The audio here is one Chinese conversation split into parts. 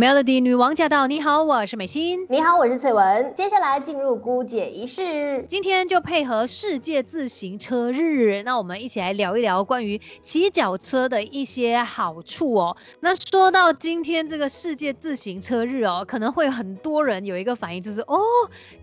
Melody 女王驾到！你好，我是美心。你好，我是翠文。接下来进入姑姐仪式，今天就配合世界自行车日，那我们一起来聊一聊关于骑脚车的一些好处哦。那说到今天这个世界自行车日哦，可能会很多人有一个反应，就是哦，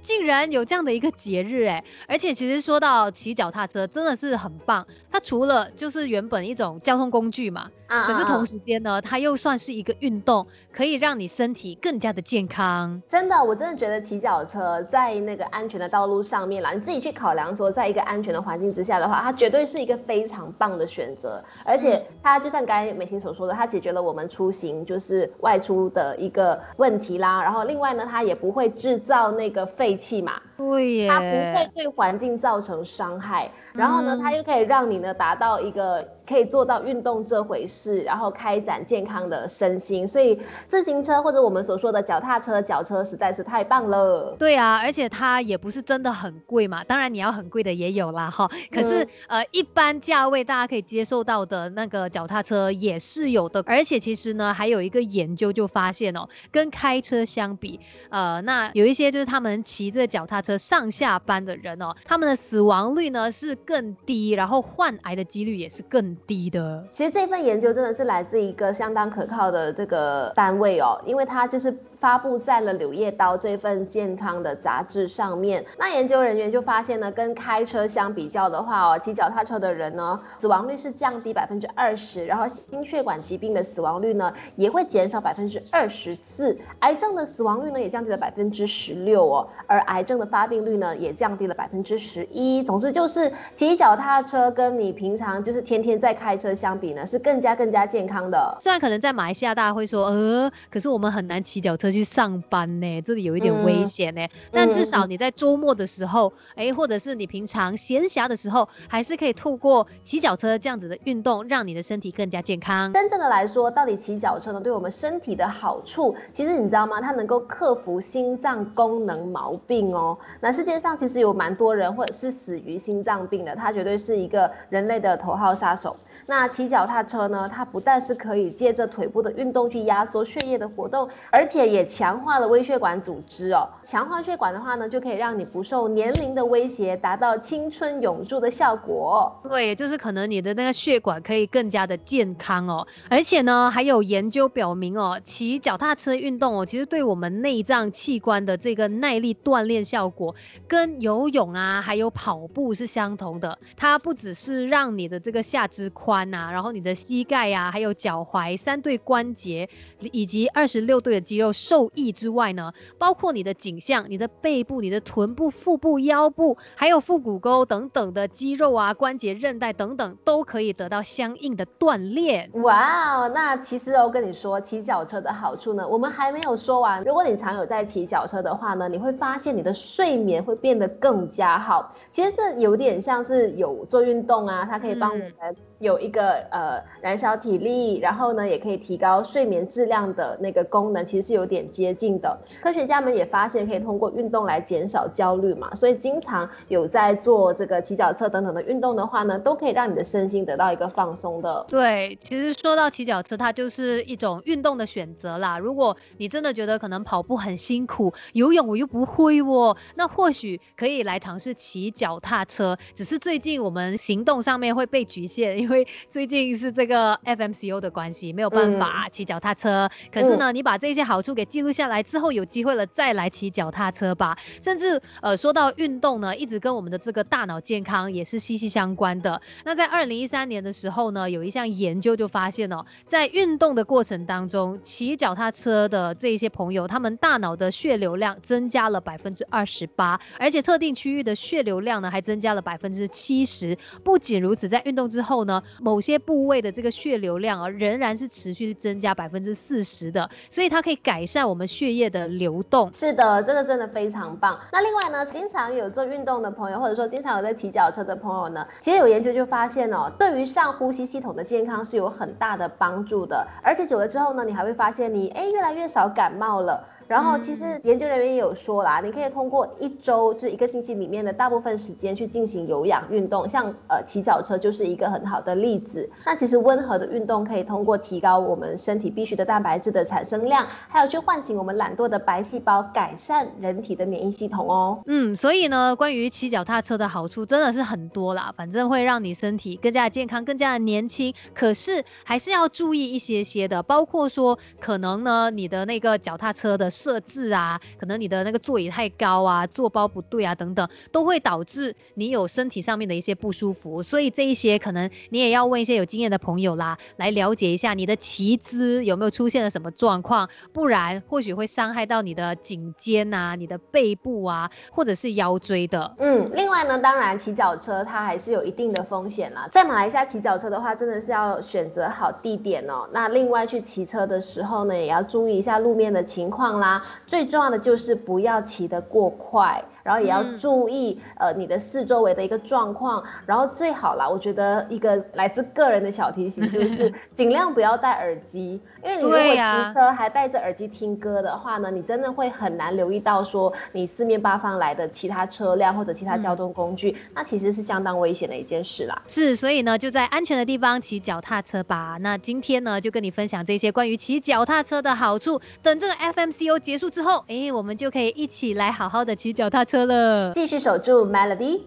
竟然有这样的一个节日哎！而且其实说到骑脚踏车，真的是很棒。它除了就是原本一种交通工具嘛。可是同时间呢，它又算是一个运动，可以让你身体更加的健康。真的，我真的觉得骑脚车在那个安全的道路上面啦，你自己去考量说，在一个安全的环境之下的话，它绝对是一个非常棒的选择。而且它就像刚才美心所说的，它解决了我们出行就是外出的一个问题啦。然后另外呢，它也不会制造那个废气嘛，对耶，它不会对环境造成伤害。然后呢，它又可以让你呢达到一个。可以做到运动这回事，然后开展健康的身心，所以自行车或者我们所说的脚踏车、脚车实在是太棒了。对啊，而且它也不是真的很贵嘛，当然你要很贵的也有啦哈。可是呃，一般价位大家可以接受到的那个脚踏车也是有的，而且其实呢，还有一个研究就发现哦，跟开车相比，呃，那有一些就是他们骑着脚踏车上下班的人哦，他们的死亡率呢是更低，然后患癌的几率也是更。低的，其实这份研究真的是来自一个相当可靠的这个单位哦，因为它就是。发布在了《柳叶刀》这份健康的杂志上面。那研究人员就发现呢，跟开车相比较的话哦，骑脚踏车的人呢，死亡率是降低百分之二十，然后心血管疾病的死亡率呢，也会减少百分之二十四，癌症的死亡率呢，也降低了百分之十六哦，而癌症的发病率呢，也降低了百分之十一。总之就是骑脚踏车跟你平常就是天天在开车相比呢，是更加更加健康的。虽然可能在马来西亚大家会说，呃，可是我们很难骑脚车。去上班呢，这里有一点危险呢。但至少你在周末的时候，哎，或者是你平常闲暇的时候，还是可以透过骑脚车这样子的运动，让你的身体更加健康。真正的来说，到底骑脚车呢，对我们身体的好处，其实你知道吗？它能够克服心脏功能毛病哦。那世界上其实有蛮多人，或者是死于心脏病的，它绝对是一个人类的头号杀手。那骑脚踏车呢？它不但是可以借着腿部的运动去压缩血液的活动，而且也也强化了微血管组织哦。强化血管的话呢，就可以让你不受年龄的威胁，达到青春永驻的效果。对，就是可能你的那个血管可以更加的健康哦。而且呢，还有研究表明哦，骑脚踏车运动哦，其实对我们内脏器官的这个耐力锻炼效果，跟游泳啊，还有跑步是相同的。它不只是让你的这个下肢宽。呐，然后你的膝盖呀，还有脚踝三对关节，以及二十六对的肌肉受益之外呢，包括你的颈项、你的背部、你的臀部、腹部、腰部，还有腹股沟等等的肌肉啊、关节、韧带等等，都可以得到相应的锻炼。哇哦，那其实我跟你说，骑脚车的好处呢，我们还没有说完。如果你常有在骑脚车的话呢，你会发现你的睡眠会变得更加好。其实这有点像是有做运动啊，它可以帮我们有。一个呃燃烧体力，然后呢也可以提高睡眠质量的那个功能，其实是有点接近的。科学家们也发现，可以通过运动来减少焦虑嘛，所以经常有在做这个骑脚车等等的运动的话呢，都可以让你的身心得到一个放松的。对，其实说到骑脚车，它就是一种运动的选择啦。如果你真的觉得可能跑步很辛苦，游泳我又不会哦，那或许可以来尝试骑脚踏车。只是最近我们行动上面会被局限，因为。最近是这个 FMCO 的关系，没有办法骑脚踏车。可是呢，你把这些好处给记录下来之后，有机会了再来骑脚踏车吧。甚至呃，说到运动呢，一直跟我们的这个大脑健康也是息息相关的。那在二零一三年的时候呢，有一项研究就发现哦，在运动的过程当中，骑脚踏车的这一些朋友，他们大脑的血流量增加了百分之二十八，而且特定区域的血流量呢还增加了百分之七十。不仅如此，在运动之后呢。某些部位的这个血流量啊，仍然是持续增加百分之四十的，所以它可以改善在我们血液的流动。是的，这个真的非常棒。那另外呢，经常有做运动的朋友，或者说经常有在骑脚车的朋友呢，其实有研究就发现哦，对于上呼吸系统的健康是有很大的帮助的。而且久了之后呢，你还会发现你哎越来越少感冒了。然后其实研究人员也有说啦，你可以通过一周这一个星期里面的大部分时间去进行有氧运动，像呃骑脚车就是一个很好的例子。那其实温和的运动可以通过提高我们身体必需的蛋白质的产生量，还有去唤醒我们懒惰的白细胞，改善人体的免疫系统哦。嗯，所以呢，关于骑脚踏车的好处真的是很多啦，反正会让你身体更加健康，更加的年轻。可是还是要注意一些些的，包括说可能呢，你的那个脚踏车的设置啊，可能你的那个座椅太高啊，坐包不对啊，等等，都会导致你有身体上面的一些不舒服。所以这一些可能你也要问一些有经验的朋友啦，来了解一下你的骑姿有没有出现了什么状况，不然或许会伤害到你的颈肩啊、你的背部啊，或者是腰椎的。嗯，另外呢，当然骑脚车它还是有一定的风险啦。在马来西亚骑脚车的话，真的是要选择好地点哦。那另外去骑车的时候呢，也要注意一下路面的情况啦。最重要的就是不要骑得过快。然后也要注意，呃，你的四周围的一个状况。然后最好啦，我觉得一个来自个人的小提醒就是，尽量不要戴耳机，因为你如果骑车还戴着耳机听歌的话呢，你真的会很难留意到说你四面八方来的其他车辆或者其他交通工具，那其实是相当危险的一件事啦。是，所以呢，就在安全的地方骑脚踏车吧。那今天呢，就跟你分享这些关于骑脚踏车的好处。等这个 FMCO 结束之后，哎，我们就可以一起来好好的骑脚踏车了。继续守住 Melody。